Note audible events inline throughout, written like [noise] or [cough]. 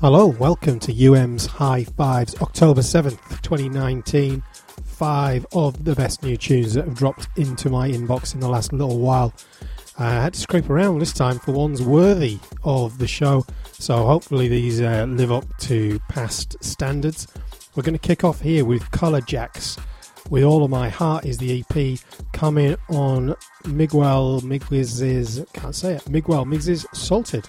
Hello, welcome to UM's High Fives, October 7th, 2019. Five of the best new tunes that have dropped into my inbox in the last little while. I had to scrape around this time for ones worthy of the show, so hopefully these uh, live up to past standards. We're going to kick off here with Color Jaxx. With All of My Heart is the EP coming on Miguel Miguiz's, can't say it, Miguel Miguiz's Salted.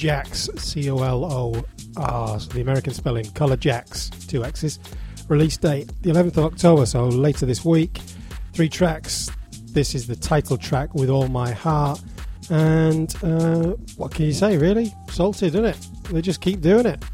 Jaxx, C O L O R, so the American spelling, Color Jaxx, two X's. Release date, the 11th of October, so later this week. Three tracks. This is the title track, With All My Heart. And uh, what can you say, really? Salted, isn't it? They just keep doing it.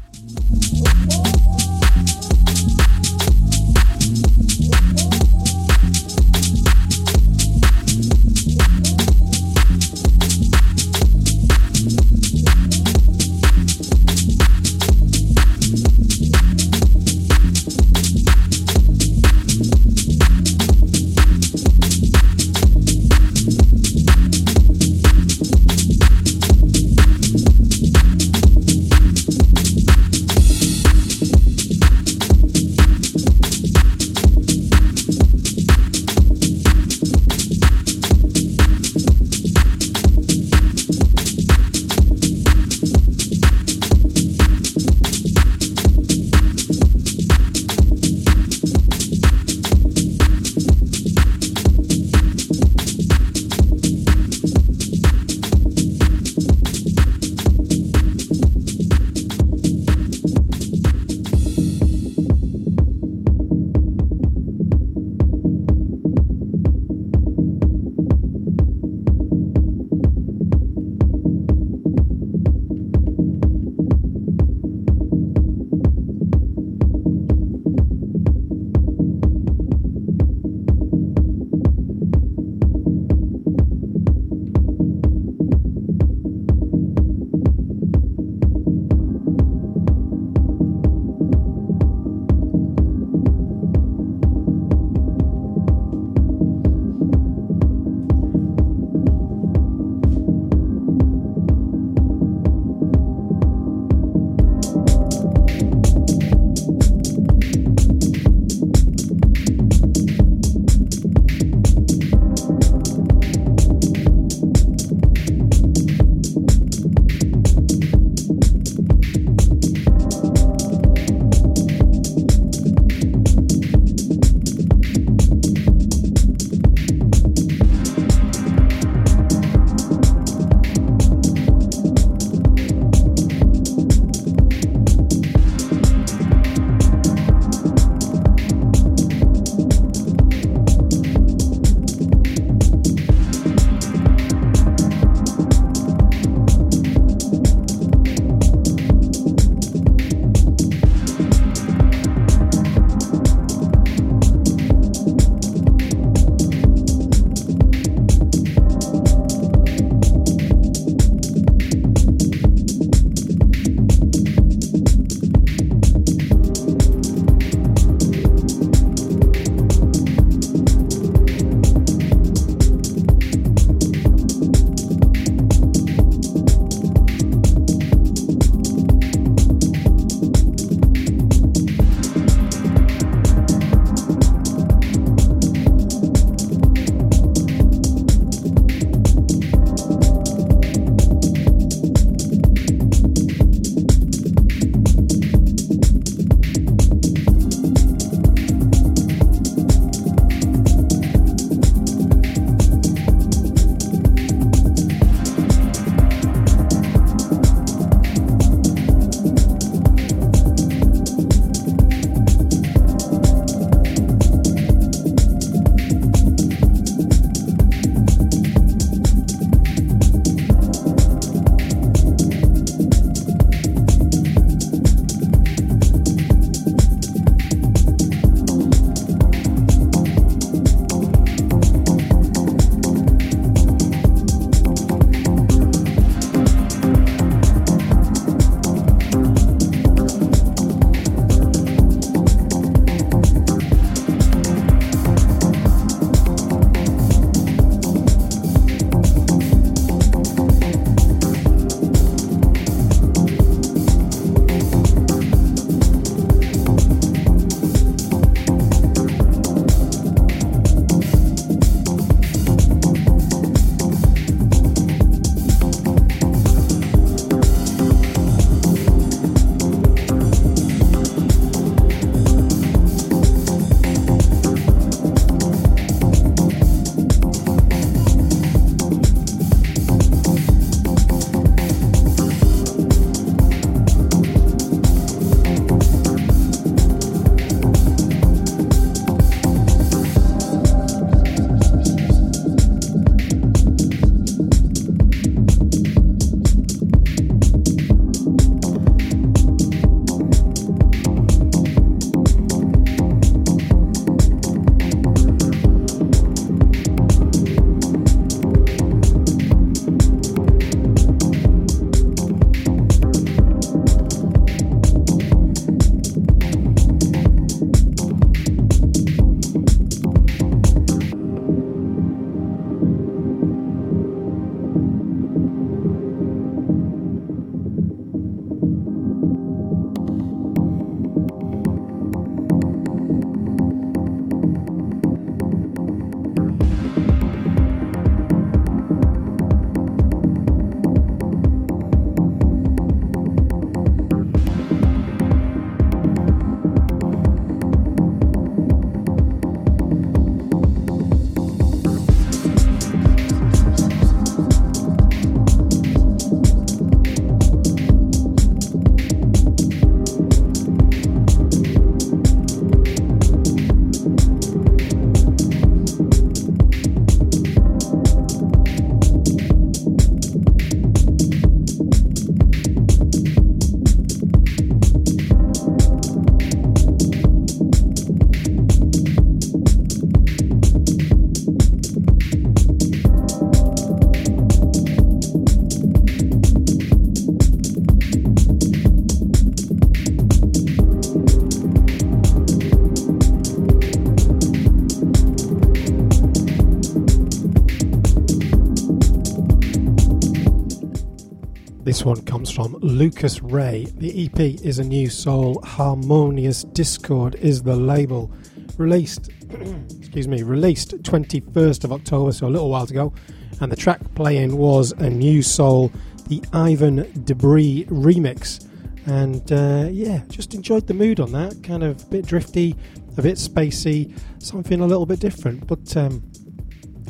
From Lucas Ray. The EP is a new soul. Harmonious Discord is the label. Released, [clears throat] excuse me, released 21st of October, so a little while ago. And the track playing was a new soul, the Ivan Debris remix. And uh, yeah, just enjoyed the mood on that. Kind of a bit drifty, a bit spacey, something a little bit different. But um,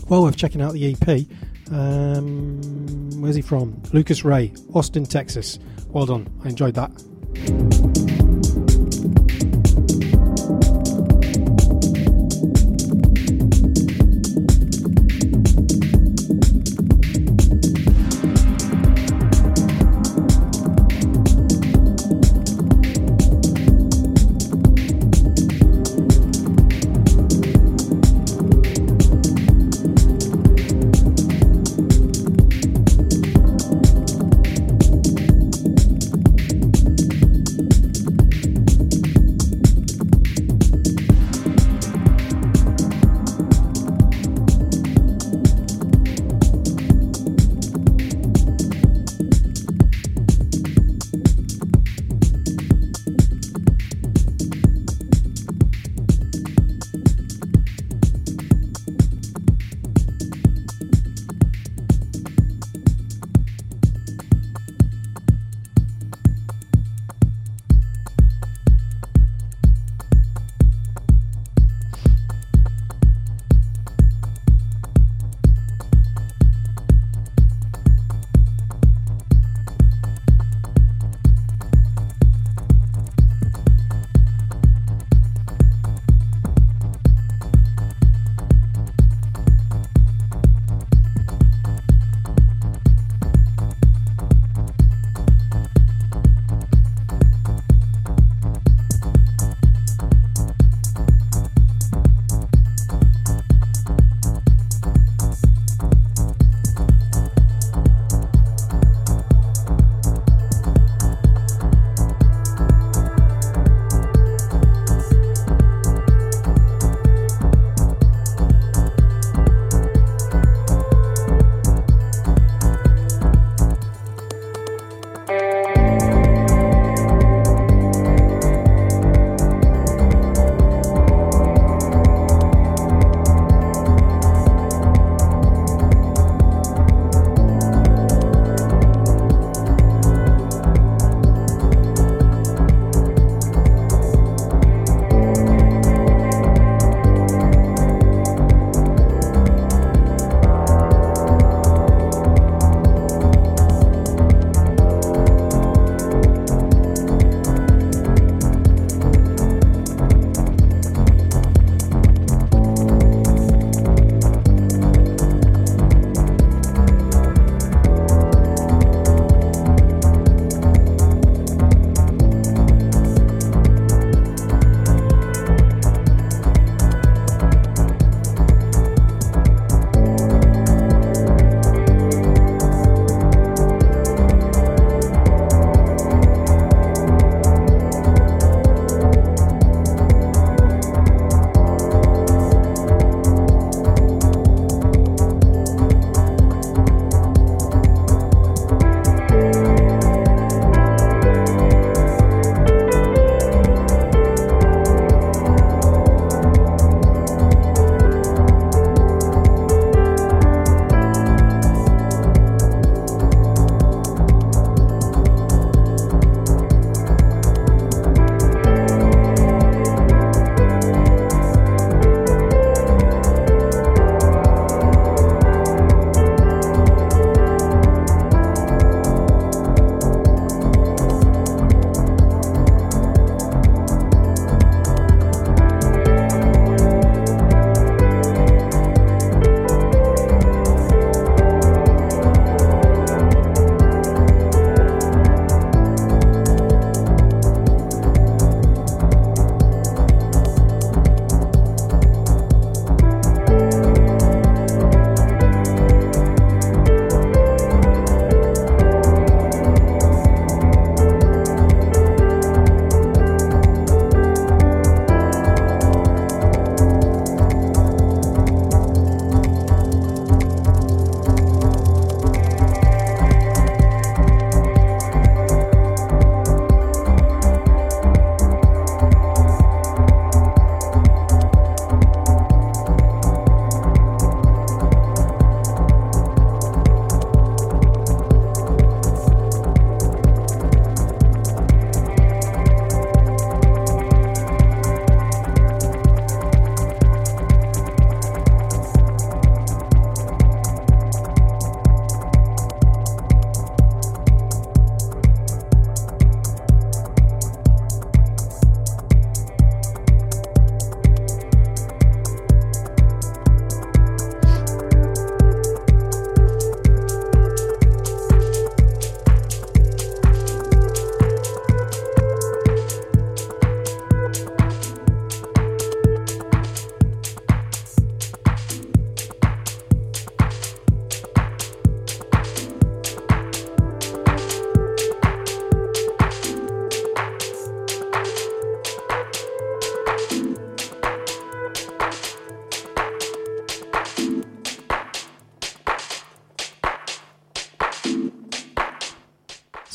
well worth checking out the EP. Um, where's he from? Lucas Ray, Austin, Texas. Well done. I enjoyed that.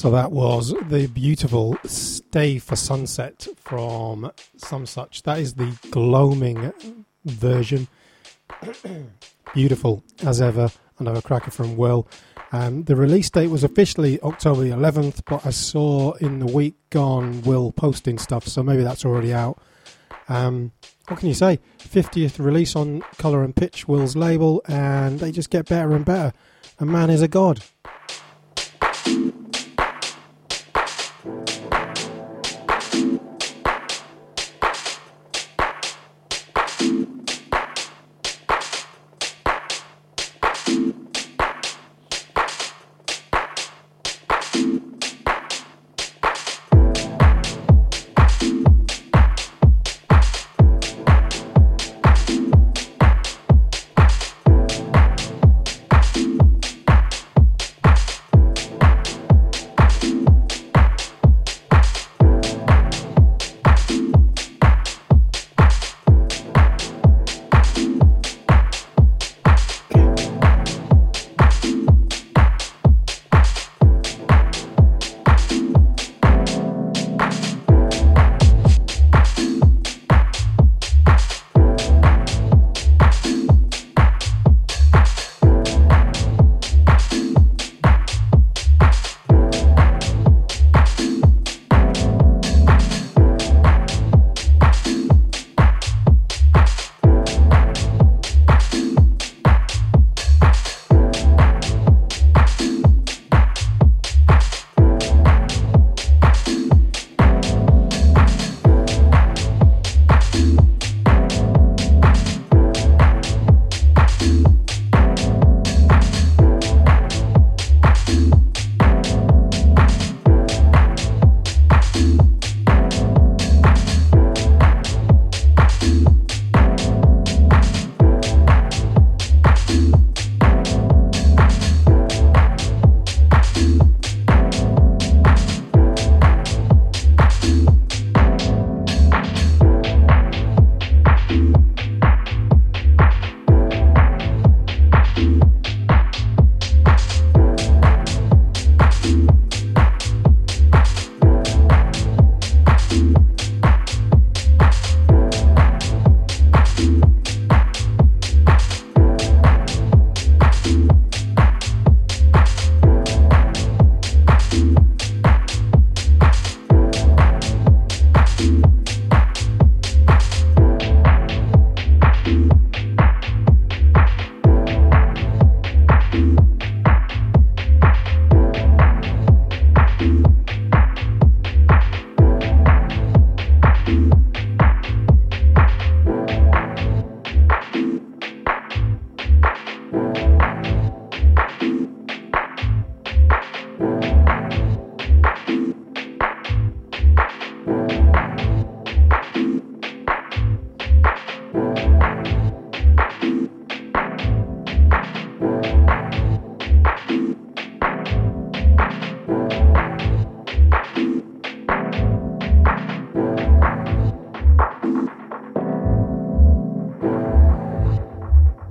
So that was the beautiful Stay for Sunset from Some Such. That is the gloaming version. [clears throat] beautiful as ever. Another cracker from Will. Um, the release date was officially October 11th, but I saw in the week gone Will posting stuff, so maybe that's already out. Um, what can you say? 50th release on Colour and Pitch, Will's label, and they just get better and better. A man is a god.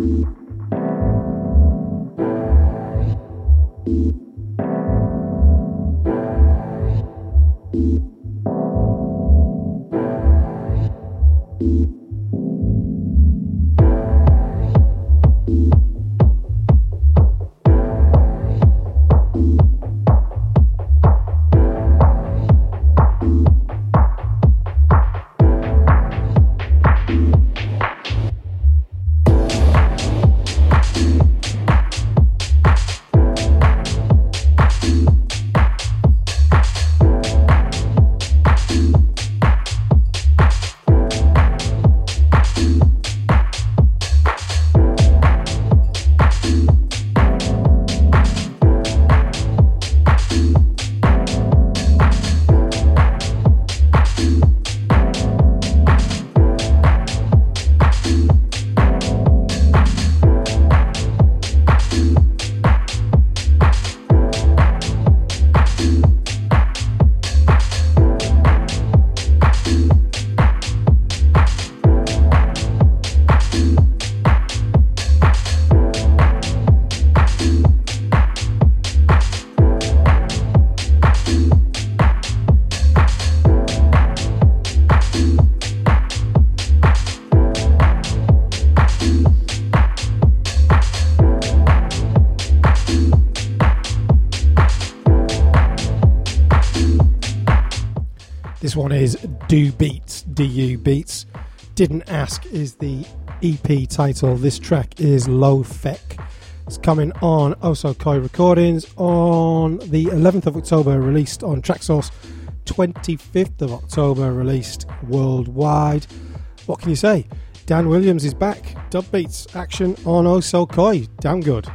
you This one is Do Beats, DU Beats. Didn't Ask is the EP title. This track is Low Feck. It's coming on Oso Koi Recordings on the 11th of October, released on Traxsource, 25th of October, released worldwide. What can you say? Dan Williams is back. Dub beats action on Oso Koi. Damn good.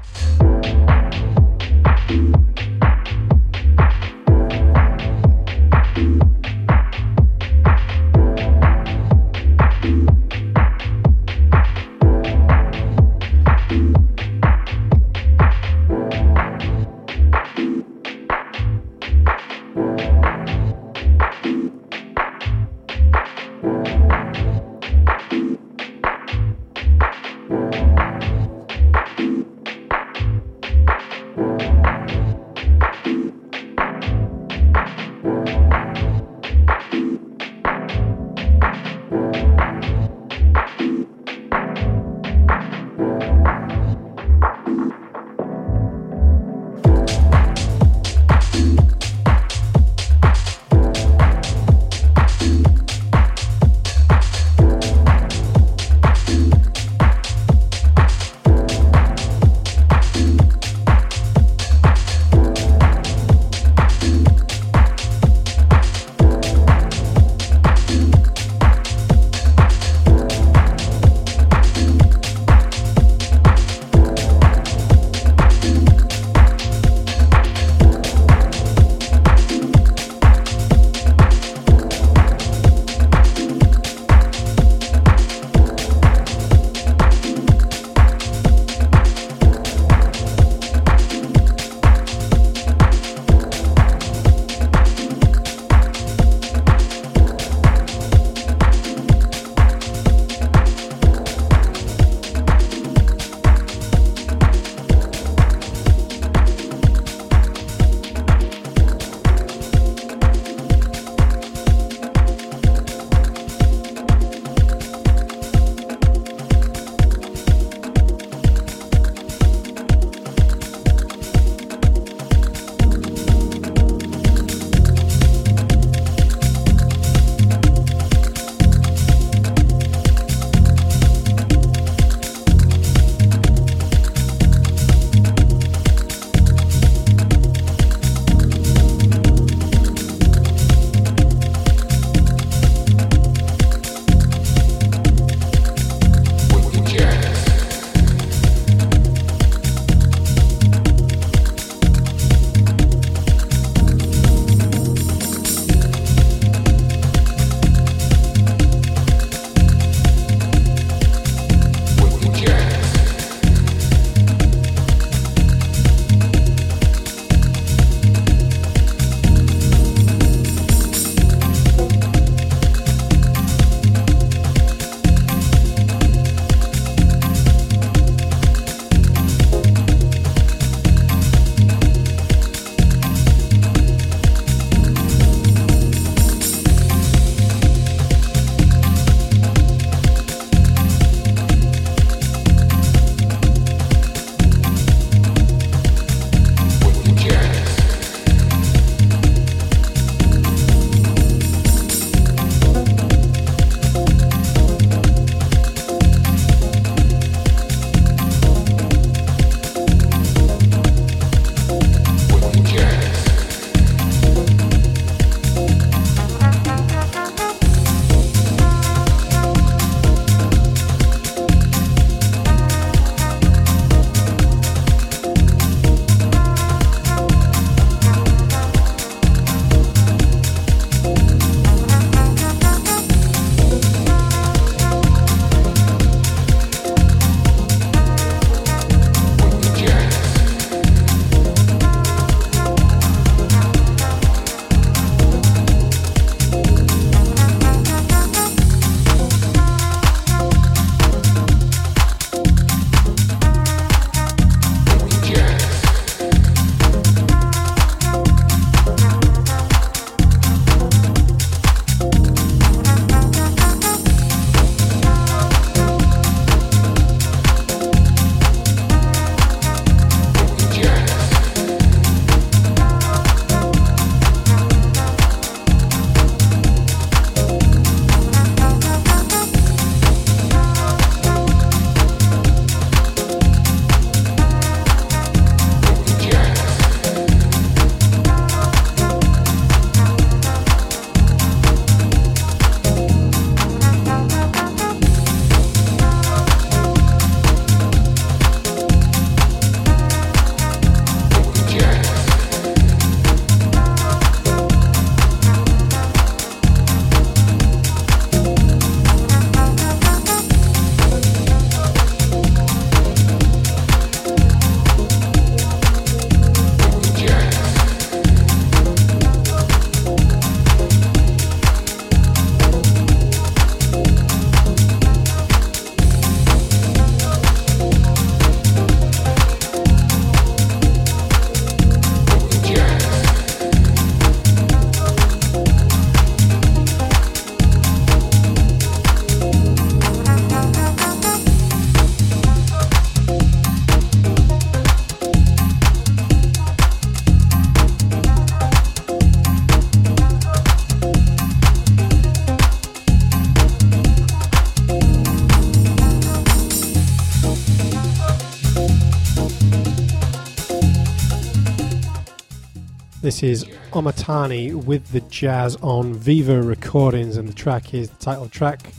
This is Omatani with the jazz on Viva Recordings, and the track is the title track,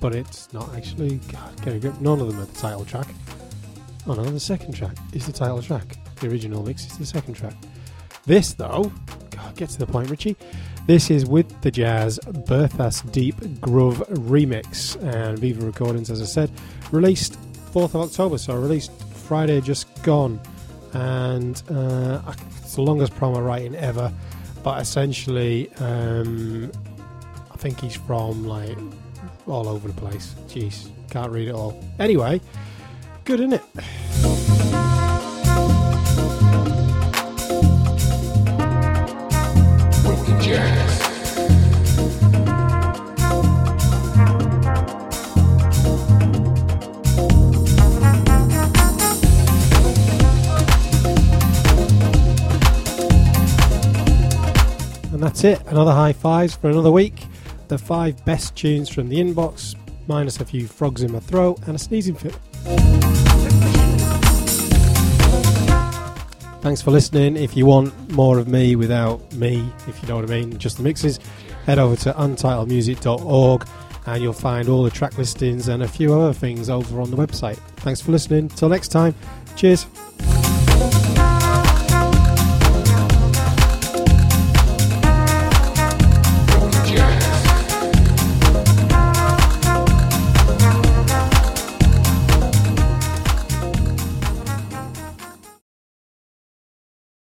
but it's not actually. God, get a grip. None of them are the title track. Oh no, the second track is the title track. The original mix is the second track. This, though, God, get to the point, Richie. This is with the jazz Berthas Deep Groove remix, and Viva Recordings, as I said, released 4th of October, so released Friday just gone, and uh, it's the longest promo writing ever. But essentially, um, I think he's from like all over the place. Jeez, can't read it all. Anyway, good, isn't it? That's it. Another high fives for another week. The five best tunes from the inbox, minus a few frogs in my throat and a sneezing fit. Thanks for listening. If you want more of me without me, if you know what I mean, just the mixes, head over to untitledmusic.org and you'll find all the track listings and a few other things over on the website. Thanks for listening. Till next time, cheers.